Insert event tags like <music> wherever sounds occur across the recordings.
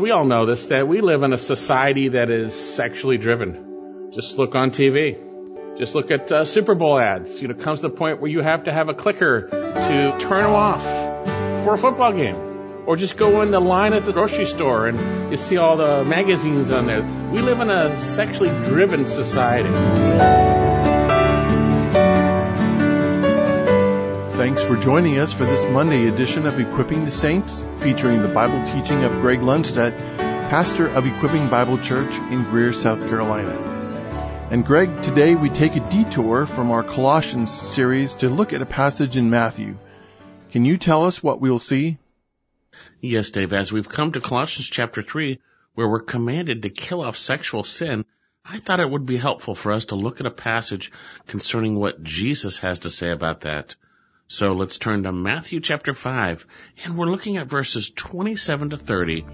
We all know this, that we live in a society that is sexually driven. Just look on TV. Just look at uh, Super Bowl ads. You know, comes to the point where you have to have a clicker to turn off for a football game. Or just go in the line at the grocery store and you see all the magazines on there. We live in a sexually driven society. Thanks for joining us for this Monday edition of Equipping the Saints, featuring the Bible teaching of Greg Lundstedt, pastor of Equipping Bible Church in Greer, South Carolina. And Greg, today we take a detour from our Colossians series to look at a passage in Matthew. Can you tell us what we'll see? Yes, Dave, as we've come to Colossians chapter 3, where we're commanded to kill off sexual sin, I thought it would be helpful for us to look at a passage concerning what Jesus has to say about that. So let's turn to Matthew chapter 5, and we're looking at verses 27 to 30.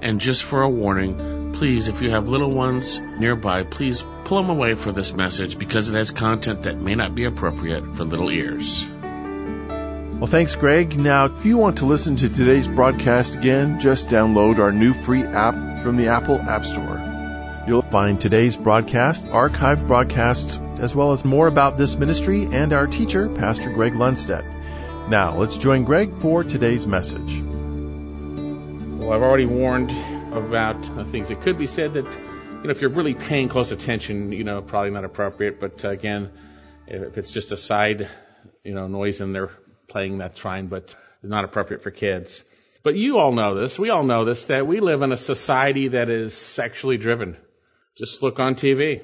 And just for a warning, please, if you have little ones nearby, please pull them away for this message because it has content that may not be appropriate for little ears. Well, thanks, Greg. Now, if you want to listen to today's broadcast again, just download our new free app from the Apple App Store. You'll find today's broadcast, archived broadcasts, as well as more about this ministry and our teacher, Pastor Greg Lundstedt. Now, let's join Greg for today's message. Well, I've already warned about things. that could be said that, you know, if you're really paying close attention, you know, probably not appropriate. But uh, again, if it's just a side, you know, noise and they're playing, that's fine, but it's not appropriate for kids. But you all know this. We all know this, that we live in a society that is sexually driven. Just look on TV.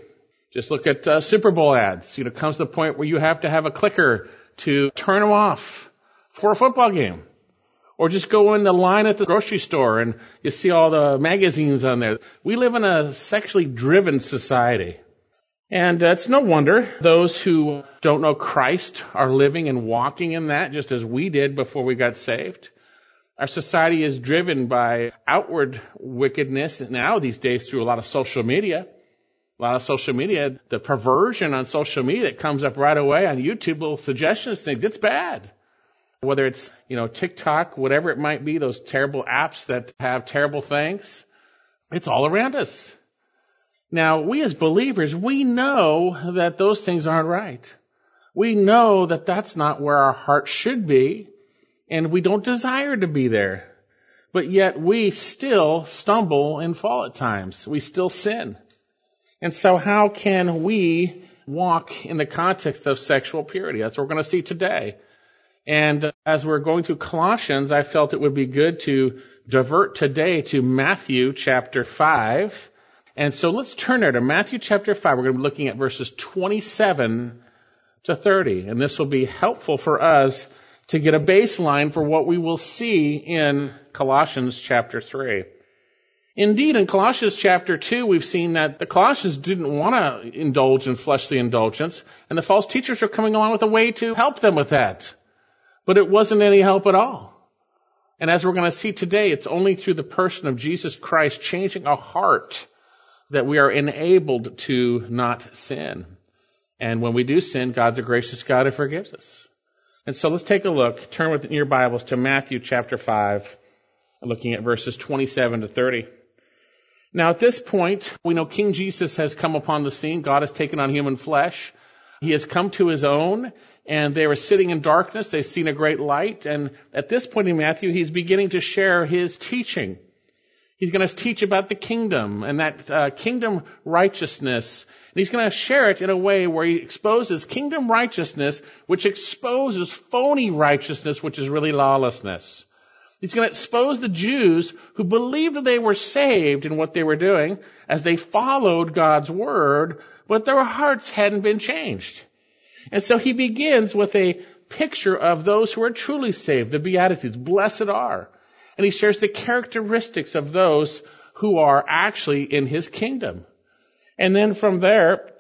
Just look at uh, Super Bowl ads. You know, comes the point where you have to have a clicker to turn them off for a football game. Or just go in the line at the grocery store and you see all the magazines on there. We live in a sexually driven society. And uh, it's no wonder those who don't know Christ are living and walking in that just as we did before we got saved. Our society is driven by outward wickedness now these days through a lot of social media a lot of social media, the perversion on social media that comes up right away on YouTube, little suggestions, things, it's bad. Whether it's, you know, TikTok, whatever it might be, those terrible apps that have terrible things, it's all around us. Now, we as believers, we know that those things aren't right. We know that that's not where our heart should be, and we don't desire to be there. But yet we still stumble and fall at times. We still sin. And so how can we walk in the context of sexual purity? That's what we're going to see today. And as we're going through Colossians, I felt it would be good to divert today to Matthew chapter 5. And so let's turn there to Matthew chapter 5. We're going to be looking at verses 27 to 30. And this will be helpful for us to get a baseline for what we will see in Colossians chapter 3. Indeed, in Colossians chapter 2, we've seen that the Colossians didn't want to indulge in fleshly indulgence, and the false teachers were coming along with a way to help them with that. But it wasn't any help at all. And as we're going to see today, it's only through the person of Jesus Christ changing our heart that we are enabled to not sin. And when we do sin, God's a gracious God who forgives us. And so let's take a look. Turn with your Bibles to Matthew chapter 5, looking at verses 27 to 30. Now at this point, we know King Jesus has come upon the scene. God has taken on human flesh. He has come to his own and they were sitting in darkness. They've seen a great light. And at this point in Matthew, he's beginning to share his teaching. He's going to teach about the kingdom and that uh, kingdom righteousness. And he's going to share it in a way where he exposes kingdom righteousness, which exposes phony righteousness, which is really lawlessness. He's going to expose the Jews who believed they were saved in what they were doing as they followed God's word, but their hearts hadn't been changed. And so he begins with a picture of those who are truly saved, the Beatitudes, blessed are. And he shares the characteristics of those who are actually in his kingdom. And then from there,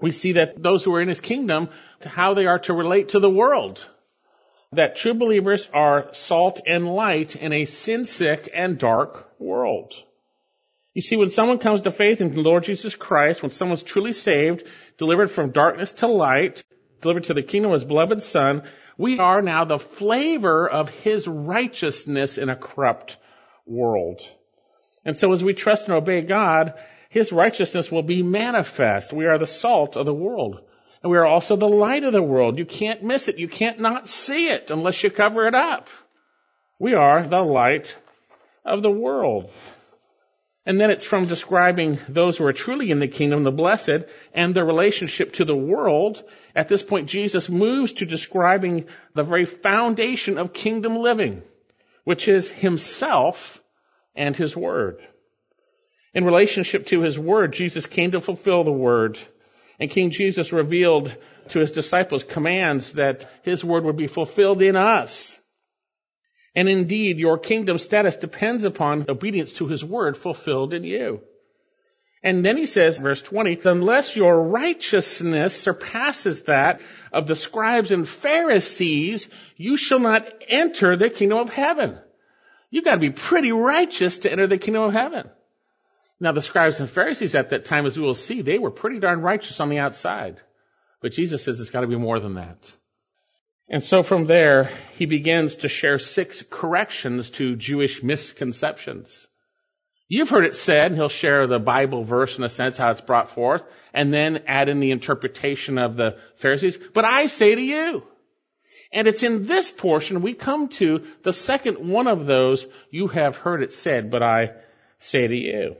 we see that those who are in his kingdom, how they are to relate to the world that true believers are salt and light in a sin sick and dark world. You see, when someone comes to faith in the Lord Jesus Christ, when someone's truly saved, delivered from darkness to light, delivered to the kingdom of his beloved son, we are now the flavor of his righteousness in a corrupt world. And so as we trust and obey God, His righteousness will be manifest. We are the salt of the world. And we are also the light of the world. You can't miss it. You can't not see it unless you cover it up. We are the light of the world. And then it's from describing those who are truly in the kingdom, the blessed, and their relationship to the world. At this point, Jesus moves to describing the very foundation of kingdom living, which is himself and his word. In relationship to his word, Jesus came to fulfill the word. And King Jesus revealed to his disciples commands that his word would be fulfilled in us. And indeed, your kingdom status depends upon obedience to his word fulfilled in you. And then he says, verse 20, unless your righteousness surpasses that of the scribes and Pharisees, you shall not enter the kingdom of heaven. You've got to be pretty righteous to enter the kingdom of heaven. Now, the scribes and Pharisees at that time, as we will see, they were pretty darn righteous on the outside. But Jesus says it's got to be more than that. And so from there, he begins to share six corrections to Jewish misconceptions. You've heard it said, and he'll share the Bible verse in a sense, how it's brought forth, and then add in the interpretation of the Pharisees. But I say to you, and it's in this portion we come to the second one of those, you have heard it said, but I say to you.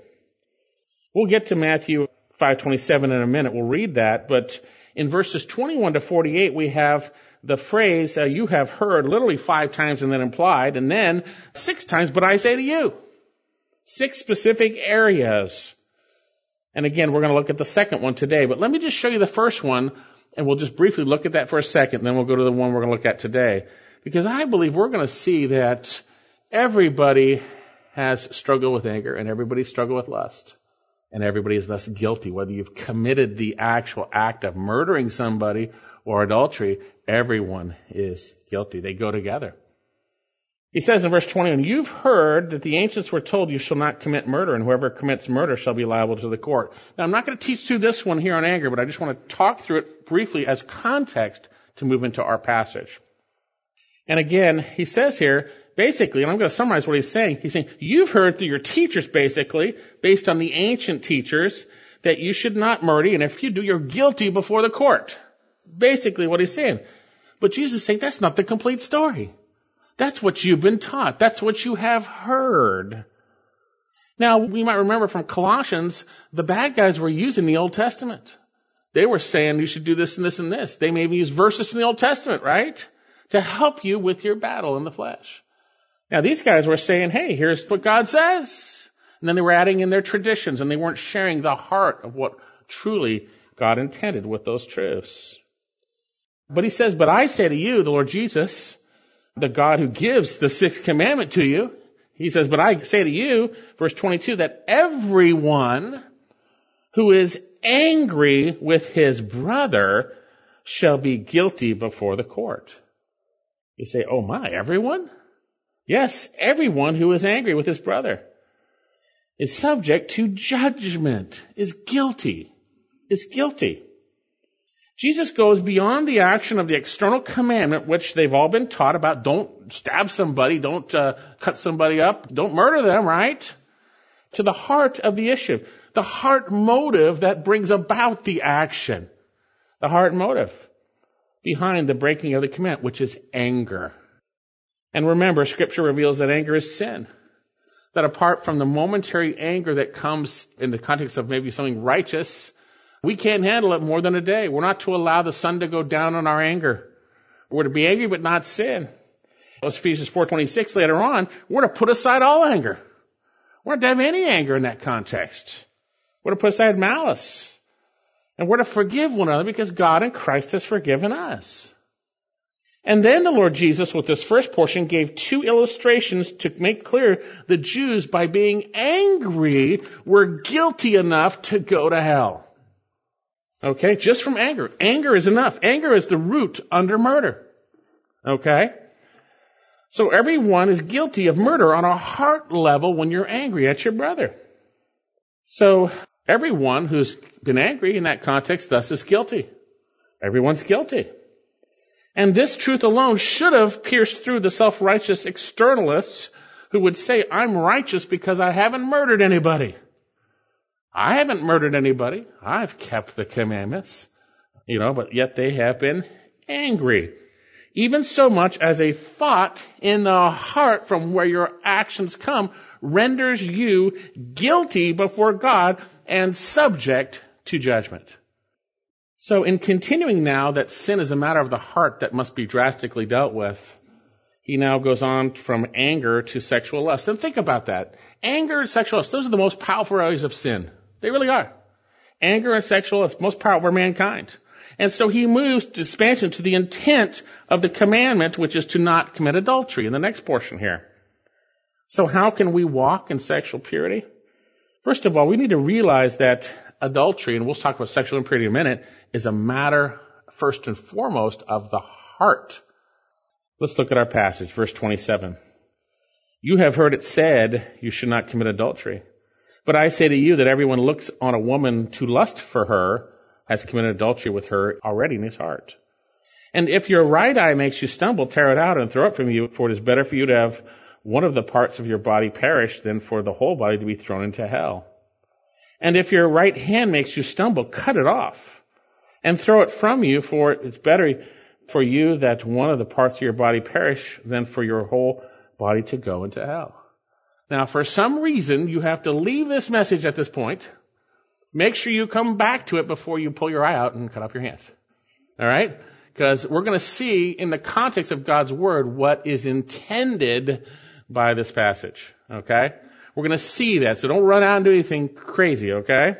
We'll get to Matthew 5:27 in a minute. We'll read that, but in verses 21 to 48 we have the phrase uh, you have heard literally five times and then implied, and then six times, but I say to you. Six specific areas. And again, we're going to look at the second one today, but let me just show you the first one, and we'll just briefly look at that for a second, then we'll go to the one we're going to look at today. Because I believe we're going to see that everybody has struggled with anger, and everybody struggled with lust. And everybody is thus guilty, whether you've committed the actual act of murdering somebody or adultery, everyone is guilty. They go together. He says in verse 21, You've heard that the ancients were told you shall not commit murder, and whoever commits murder shall be liable to the court. Now, I'm not going to teach through this one here on anger, but I just want to talk through it briefly as context to move into our passage. And again, he says here, basically, and I'm going to summarize what he's saying. He's saying, You've heard through your teachers, basically, based on the ancient teachers, that you should not murder, and if you do, you're guilty before the court basically what he's saying. But Jesus is saying that's not the complete story. That's what you've been taught. That's what you have heard. Now, we might remember from Colossians, the bad guys were using the Old Testament. They were saying you should do this and this and this. They maybe use verses from the Old Testament, right? To help you with your battle in the flesh. Now, these guys were saying, hey, here's what God says. And then they were adding in their traditions and they weren't sharing the heart of what truly God intended with those truths. But he says, but I say to you, the Lord Jesus, the God who gives the sixth commandment to you, he says, but I say to you, verse 22, that everyone who is angry with his brother shall be guilty before the court. You say, oh my, everyone? Yes, everyone who is angry with his brother is subject to judgment, is guilty, is guilty. Jesus goes beyond the action of the external commandment, which they've all been taught about. Don't stab somebody, don't uh, cut somebody up, don't murder them, right? To the heart of the issue, the heart motive that brings about the action, the heart motive behind the breaking of the commandment, which is anger. And remember, Scripture reveals that anger is sin. That apart from the momentary anger that comes in the context of maybe something righteous, we can't handle it more than a day. We're not to allow the sun to go down on our anger. We're to be angry but not sin. Ephesians 4.26 later on, we're to put aside all anger. We're not to have any anger in that context. We're to put aside malice. And we're to forgive one another because God in Christ has forgiven us. And then the Lord Jesus, with this first portion, gave two illustrations to make clear the Jews, by being angry, were guilty enough to go to hell. Okay? Just from anger. Anger is enough. Anger is the root under murder. Okay? So everyone is guilty of murder on a heart level when you're angry at your brother. So everyone who's been angry in that context thus is guilty. Everyone's guilty. And this truth alone should have pierced through the self-righteous externalists who would say, I'm righteous because I haven't murdered anybody. I haven't murdered anybody. I've kept the commandments. You know, but yet they have been angry. Even so much as a thought in the heart from where your actions come renders you guilty before God and subject to judgment. So in continuing now that sin is a matter of the heart that must be drastically dealt with, he now goes on from anger to sexual lust. And think about that. Anger and sexual lust, those are the most powerful areas of sin. They really are. Anger and sexual lust, most powerful for mankind. And so he moves to expansion to the intent of the commandment, which is to not commit adultery in the next portion here. So how can we walk in sexual purity? First of all, we need to realize that adultery, and we'll talk about sexual impurity in a minute, is a matter first and foremost of the heart. Let's look at our passage, verse 27. You have heard it said, you should not commit adultery. But I say to you that everyone looks on a woman to lust for her has committed adultery with her already in his heart. And if your right eye makes you stumble, tear it out and throw it from you, for it is better for you to have one of the parts of your body perish than for the whole body to be thrown into hell. And if your right hand makes you stumble, cut it off and throw it from you, for it's better for you that one of the parts of your body perish than for your whole body to go into hell. Now, for some reason, you have to leave this message at this point Make sure you come back to it before you pull your eye out and cut off your hand. All right? Because we're going to see in the context of God's word what is intended by this passage. Okay? We're going to see that. So don't run out and do anything crazy. Okay?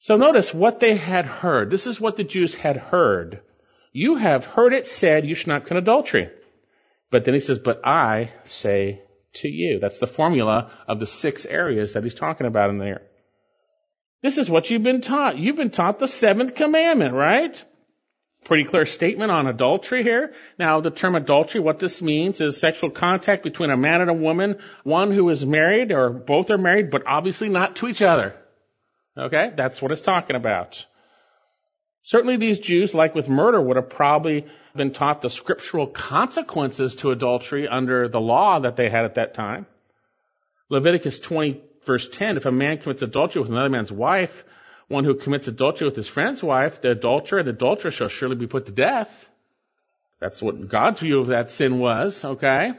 So notice what they had heard. This is what the Jews had heard. You have heard it said you should not commit adultery. But then he says, but I say to you. That's the formula of the six areas that he's talking about in there. This is what you've been taught. You've been taught the seventh commandment, right? Pretty clear statement on adultery here. Now, the term adultery, what this means is sexual contact between a man and a woman, one who is married or both are married, but obviously not to each other. Okay? That's what it's talking about. Certainly these Jews, like with murder, would have probably been taught the scriptural consequences to adultery under the law that they had at that time. Leviticus 20, verse 10, if a man commits adultery with another man's wife, one who commits adultery with his friend's wife, the adulterer and adulteress shall surely be put to death. That's what God's view of that sin was, okay?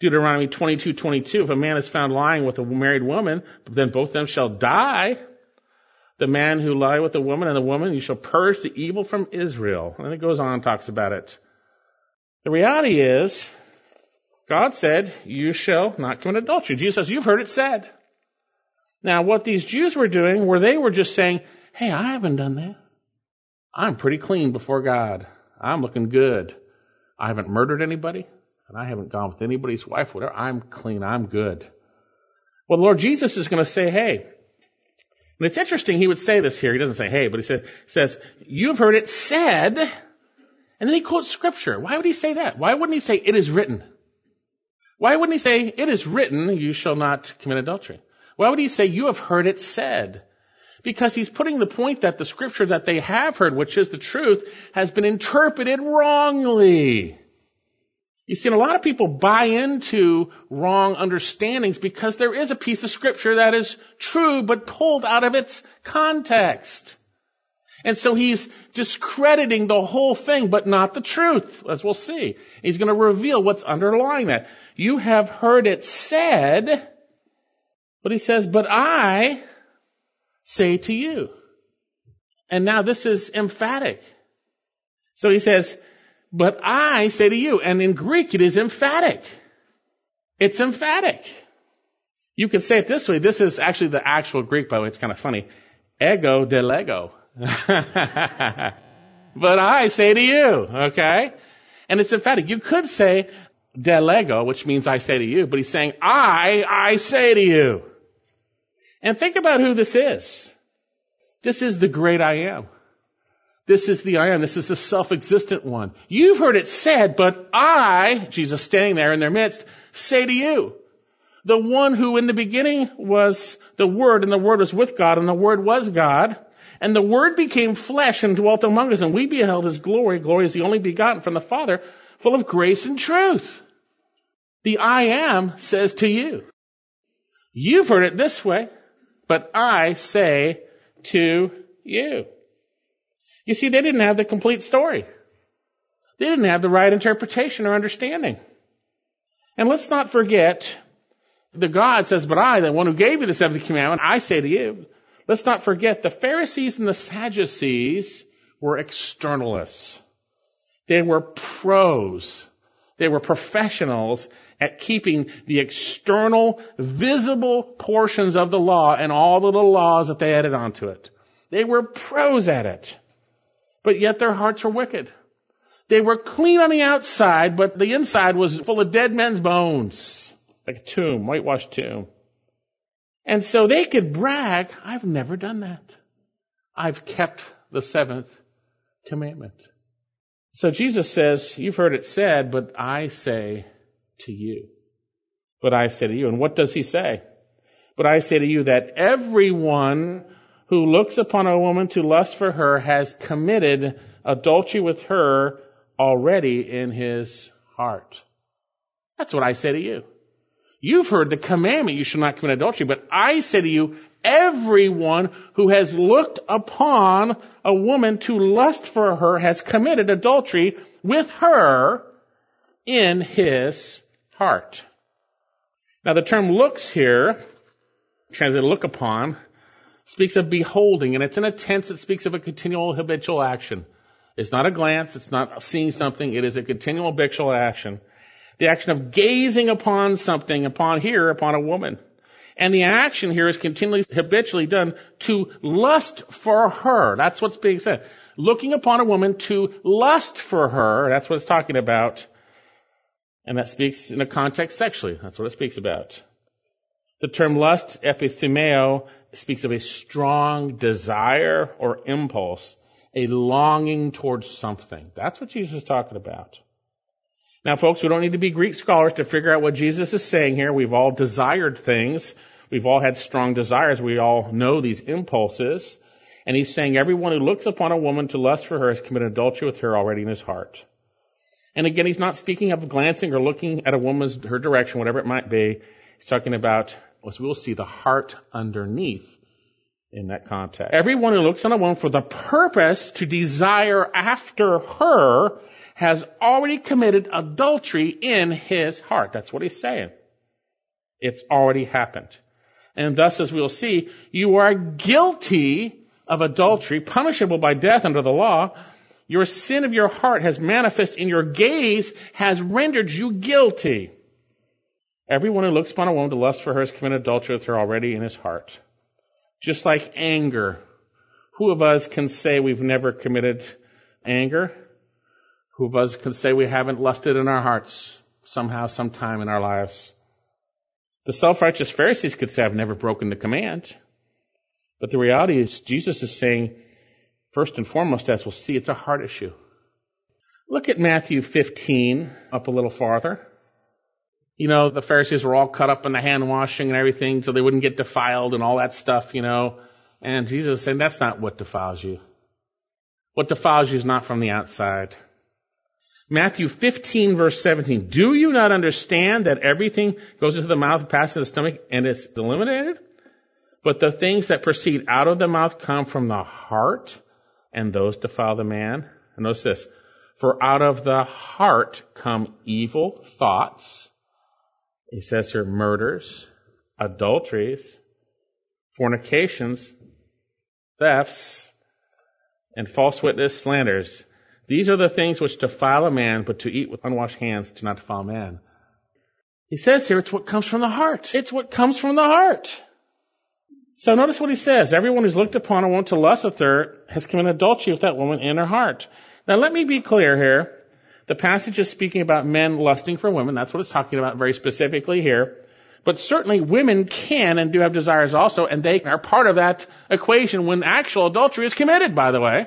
Deuteronomy 22:22, if a man is found lying with a married woman, then both of them shall die. The man who lie with a woman and the woman, you shall purge the evil from Israel. And it goes on and talks about it. The reality is, God said, you shall not commit adultery. Jesus says, you've heard it said. Now, what these Jews were doing were they were just saying, hey, I haven't done that. I'm pretty clean before God. I'm looking good. I haven't murdered anybody, and I haven't gone with anybody's wife, whatever. I'm clean. I'm good. Well, Lord Jesus is going to say, hey, and it's interesting, he would say this here. He doesn't say, hey, but he said, says, you've heard it said, and then he quotes scripture. Why would he say that? Why wouldn't he say, it is written? Why wouldn't he say, it is written, you shall not commit adultery? Why would he say, you have heard it said? Because he's putting the point that the scripture that they have heard, which is the truth, has been interpreted wrongly. You see, a lot of people buy into wrong understandings because there is a piece of scripture that is true but pulled out of its context. And so he's discrediting the whole thing, but not the truth, as we'll see. He's going to reveal what's underlying that. You have heard it said, but he says, but I say to you. And now this is emphatic. So he says, but I say to you. And in Greek it is emphatic. It's emphatic. You can say it this way. This is actually the actual Greek, by the way. It's kind of funny. Ego de lego. <laughs> but I say to you, okay? And it's emphatic. You could say delego, which means I say to you, but he's saying I, I say to you. And think about who this is. This is the great I am. This is the I am. This is the self-existent one. You've heard it said, but I, Jesus standing there in their midst, say to you, the one who in the beginning was the Word, and the Word was with God, and the Word was God, and the Word became flesh and dwelt among us, and we beheld His glory. Glory is the only begotten from the Father, full of grace and truth. The I am says to you. You've heard it this way, but I say to you. You see, they didn't have the complete story. They didn't have the right interpretation or understanding. And let's not forget, the God says, but I, the one who gave you the seventh commandment, I say to you, let's not forget the Pharisees and the Sadducees were externalists. They were pros. They were professionals at keeping the external, visible portions of the law and all the little laws that they added onto it. They were pros at it. But yet their hearts were wicked. They were clean on the outside, but the inside was full of dead men's bones. Like a tomb, whitewashed tomb. And so they could brag, I've never done that. I've kept the seventh commandment. So Jesus says, you've heard it said, but I say to you. But I say to you. And what does he say? But I say to you that everyone who looks upon a woman to lust for her has committed adultery with her already in his heart. That's what I say to you. You've heard the commandment, you shall not commit adultery, but I say to you, everyone who has looked upon a woman to lust for her has committed adultery with her in his heart. Now the term looks here, translated look upon, speaks of beholding, and it's in a tense that speaks of a continual habitual action. It's not a glance, it's not seeing something, it is a continual habitual action. The action of gazing upon something, upon here, upon a woman. And the action here is continually habitually done to lust for her. That's what's being said. Looking upon a woman to lust for her. That's what it's talking about. And that speaks in a context sexually. That's what it speaks about. The term lust, epithumeo, speaks of a strong desire or impulse, a longing towards something. That's what Jesus is talking about. Now, folks, we don't need to be Greek scholars to figure out what Jesus is saying here. We've all desired things. We've all had strong desires. We all know these impulses. And he's saying everyone who looks upon a woman to lust for her has committed adultery with her already in his heart. And again, he's not speaking of glancing or looking at a woman's, her direction, whatever it might be. He's talking about, as we'll see, the heart underneath in that context. Everyone who looks on a woman for the purpose to desire after her has already committed adultery in his heart. That's what he's saying. It's already happened. And thus, as we'll see, you are guilty of adultery, punishable by death under the law. Your sin of your heart has manifest in your gaze, has rendered you guilty. Everyone who looks upon a woman to lust for her has committed adultery with her already in his heart. Just like anger. Who of us can say we've never committed anger? Who of us can say we haven't lusted in our hearts somehow, sometime in our lives? The self-righteous Pharisees could say, I've never broken the command. But the reality is, Jesus is saying, first and foremost, as we'll see, it's a heart issue. Look at Matthew 15, up a little farther. You know, the Pharisees were all cut up in the hand washing and everything so they wouldn't get defiled and all that stuff, you know. And Jesus is saying, that's not what defiles you. What defiles you is not from the outside. Matthew 15 verse 17. Do you not understand that everything goes into the mouth, passes the stomach, and it's eliminated? But the things that proceed out of the mouth come from the heart, and those defile the man. And notice this. For out of the heart come evil thoughts. He says here murders, adulteries, fornications, thefts, and false witness slanders these are the things which defile a man, but to eat with unwashed hands do not defile man. He says here, it's what comes from the heart. It's what comes from the heart. So notice what he says. Everyone who's looked upon a woman to lust with her has committed adultery with that woman in her heart. Now let me be clear here. The passage is speaking about men lusting for women. That's what it's talking about very specifically here. But certainly women can and do have desires also, and they are part of that equation when actual adultery is committed, by the way.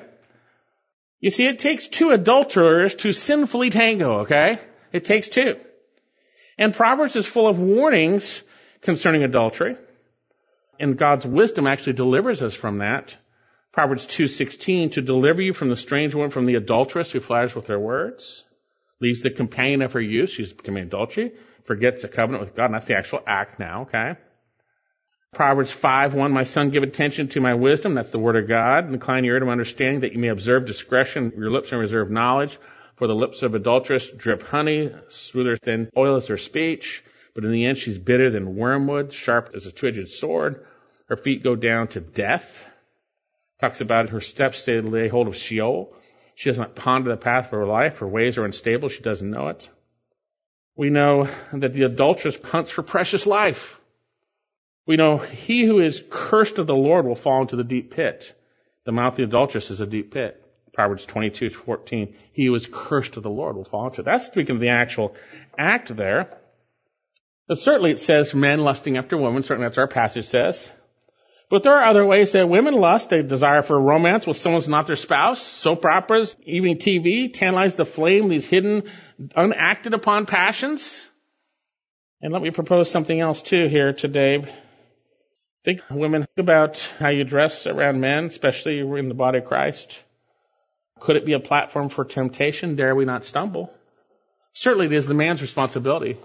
You see, it takes two adulterers to sinfully tango, okay? It takes two. And Proverbs is full of warnings concerning adultery. And God's wisdom actually delivers us from that. Proverbs 2.16, to deliver you from the strange woman, from the adulteress who flatters with her words, leaves the companion of her youth, she's committing adultery, forgets a covenant with God, and that's the actual act now, okay? Proverbs 5, 1, my son, give attention to my wisdom. That's the word of God. Incline your ear to understanding that you may observe discretion. Your lips may reserve knowledge. For the lips of adulteress drip honey, smoother than oil is her speech. But in the end, she's bitter than wormwood, sharp as a two-edged sword. Her feet go down to death. Talks about her steps they lay hold of Sheol. She does not ponder the path of her life. Her ways are unstable. She doesn't know it. We know that the adulteress hunts for precious life. We know he who is cursed of the Lord will fall into the deep pit. The mouth of the adulteress is a deep pit. Proverbs 22, 14. He who is cursed of the Lord will fall into. That's speaking of the actual act there. But certainly it says men lusting after women. Certainly that's our passage says. But there are other ways that women lust. They desire for romance with someone who's not their spouse. Soap operas, evening TV, tantalize the flame, these hidden, unacted upon passions. And let me propose something else too here today. Think women about how you dress around men, especially in the body of Christ. Could it be a platform for temptation? Dare we not stumble? Certainly it is the man's responsibility.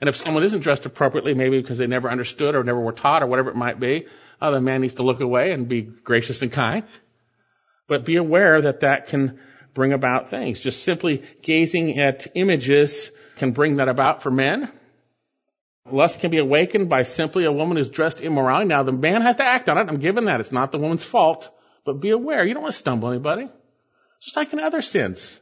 And if someone isn't dressed appropriately, maybe because they never understood or never were taught or whatever it might be, uh, the man needs to look away and be gracious and kind. But be aware that that can bring about things. Just simply gazing at images can bring that about for men. Lust can be awakened by simply a woman who's dressed immorality. Now the man has to act on it. I'm giving that. It's not the woman's fault. But be aware. You don't want to stumble anybody. Just like in other sins.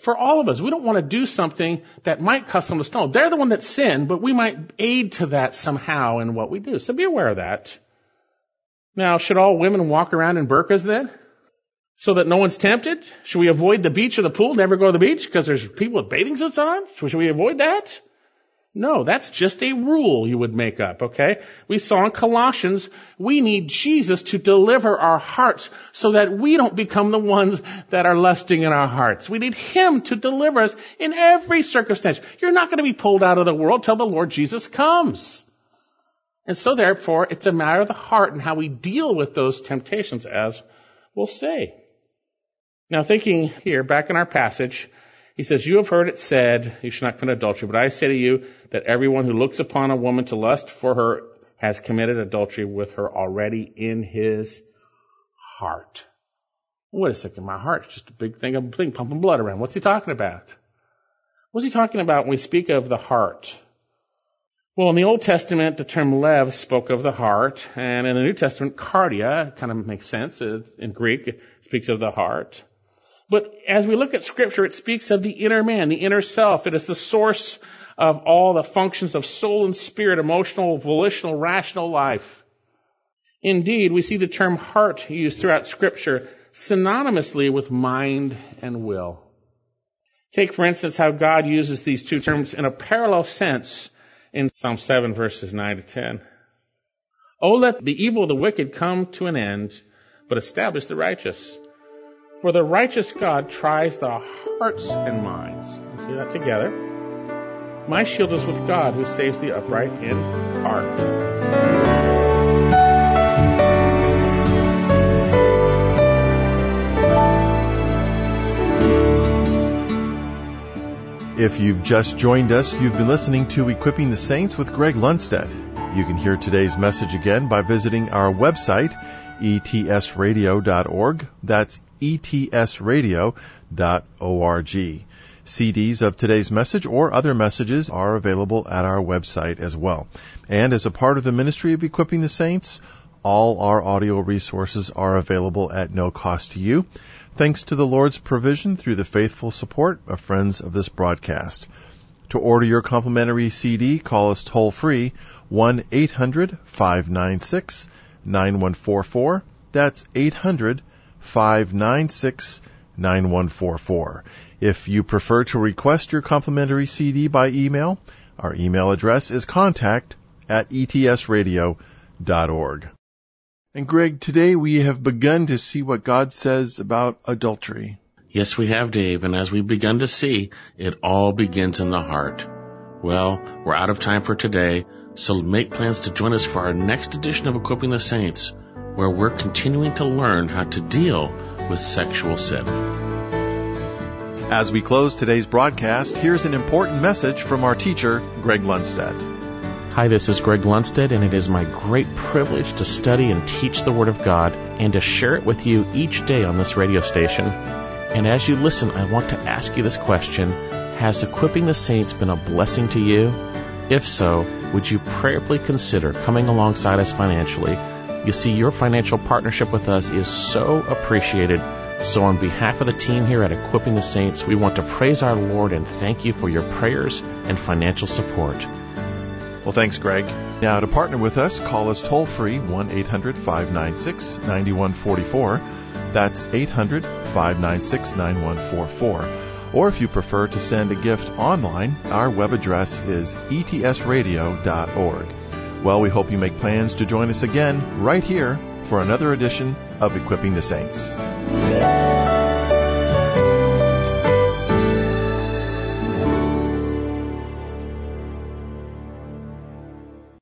For all of us, we don't want to do something that might cause someone to stumble. They're the one that sinned, but we might aid to that somehow in what we do. So be aware of that. Now, should all women walk around in burqas then? So that no one's tempted? Should we avoid the beach or the pool, never go to the beach because there's people with bathing suits on? Should we avoid that? No, that's just a rule you would make up, okay? We saw in Colossians, we need Jesus to deliver our hearts so that we don't become the ones that are lusting in our hearts. We need Him to deliver us in every circumstance. You're not going to be pulled out of the world till the Lord Jesus comes. And so therefore, it's a matter of the heart and how we deal with those temptations as we'll see. Now thinking here, back in our passage, he says, You have heard it said, You should not commit adultery, but I say to you that everyone who looks upon a woman to lust for her has committed adultery with her already in his heart. Wait a second, my heart is just a big thing of thing pumping blood around. What's he talking about? What's he talking about when we speak of the heart? Well, in the Old Testament, the term lev spoke of the heart, and in the New Testament, cardia kind of makes sense. In Greek, it speaks of the heart. But as we look at scripture, it speaks of the inner man, the inner self. It is the source of all the functions of soul and spirit, emotional, volitional, rational life. Indeed, we see the term heart used throughout scripture synonymously with mind and will. Take, for instance, how God uses these two terms in a parallel sense in Psalm 7 verses 9 to 10. Oh, let the evil of the wicked come to an end, but establish the righteous. For the righteous God tries the hearts and minds. Let's see that together. My shield is with God who saves the upright in heart. If you've just joined us, you've been listening to Equipping the Saints with Greg Lundstedt. You can hear today's message again by visiting our website, etsradio.org. That's etsradio.org. CDs of today's message or other messages are available at our website as well. And as a part of the ministry of equipping the saints, all our audio resources are available at no cost to you, thanks to the Lord's provision through the faithful support of friends of this broadcast. To order your complimentary CD, call us toll free 1 800 596 9144. That's 800 596 9144. If you prefer to request your complimentary CD by email, our email address is contact at etsradio.org. And Greg, today we have begun to see what God says about adultery. Yes, we have, Dave, and as we've begun to see, it all begins in the heart. Well, we're out of time for today, so make plans to join us for our next edition of Equipping the Saints where we're continuing to learn how to deal with sexual sin. As we close today's broadcast, here's an important message from our teacher, Greg Lundstedt. Hi, this is Greg Lundstedt, and it is my great privilege to study and teach the Word of God and to share it with you each day on this radio station. And as you listen, I want to ask you this question Has equipping the saints been a blessing to you? If so, would you prayerfully consider coming alongside us financially? You see, your financial partnership with us is so appreciated. So, on behalf of the team here at Equipping the Saints, we want to praise our Lord and thank you for your prayers and financial support. Well, thanks, Greg. Now, to partner with us, call us toll free 1 800 596 9144. That's 800 596 9144. Or if you prefer to send a gift online, our web address is etsradio.org. Well, we hope you make plans to join us again right here for another edition of Equipping the Saints.